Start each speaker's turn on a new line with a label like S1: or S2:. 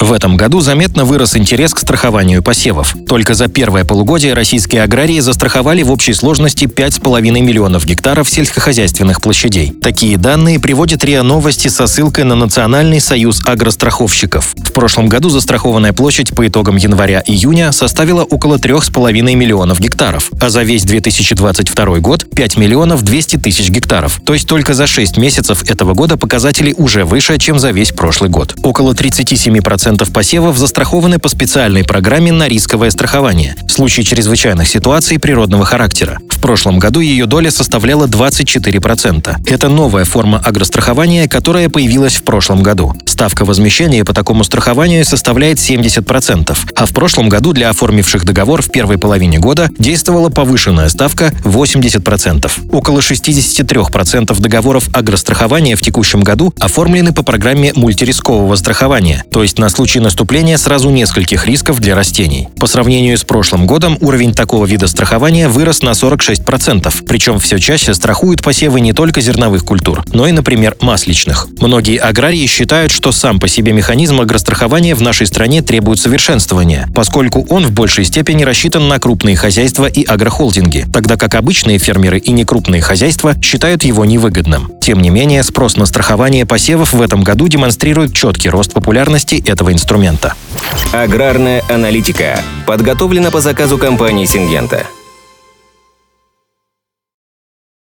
S1: В этом году заметно вырос интерес к страхованию посевов. Только за первое полугодие российские аграрии застраховали в общей сложности 5,5 миллионов гектаров сельскохозяйственных площадей. Такие данные приводит РИА Новости со ссылкой на Национальный союз агростраховщиков. В прошлом году застрахованная площадь по итогам января-июня составила около 3,5 миллионов гектаров, а за весь 2022 год 5 миллионов 200 тысяч гектаров. То есть только за 6 месяцев этого года показатели уже выше, чем за весь прошлый год. Около 37% 10% посевов застрахованы по специальной программе на рисковое страхование в случае чрезвычайных ситуаций природного характера. В прошлом году ее доля составляла 24%. Это новая форма агрострахования, которая появилась в прошлом году. Ставка возмещения по такому страхованию составляет 70%, а в прошлом году для оформивших договор в первой половине года действовала повышенная ставка 80%. Около 63% договоров агрострахования в текущем году оформлены по программе мультирискового страхования, то есть на случай наступления сразу нескольких рисков для растений. По сравнению с прошлым годом уровень такого вида страхования вырос на 46%, причем все чаще страхуют посевы не только зерновых культур, но и, например, масличных. Многие аграрии считают, что сам по себе механизм агрострахования в нашей стране требует совершенствования, поскольку он в большей степени рассчитан на крупные хозяйства и агрохолдинги, тогда как обычные фермеры и некрупные хозяйства считают его невыгодным. Тем не менее, спрос на страхование посевов в этом году демонстрирует четкий рост популярности этого инструмента.
S2: Аграрная аналитика подготовлена по заказу компании «Сингента».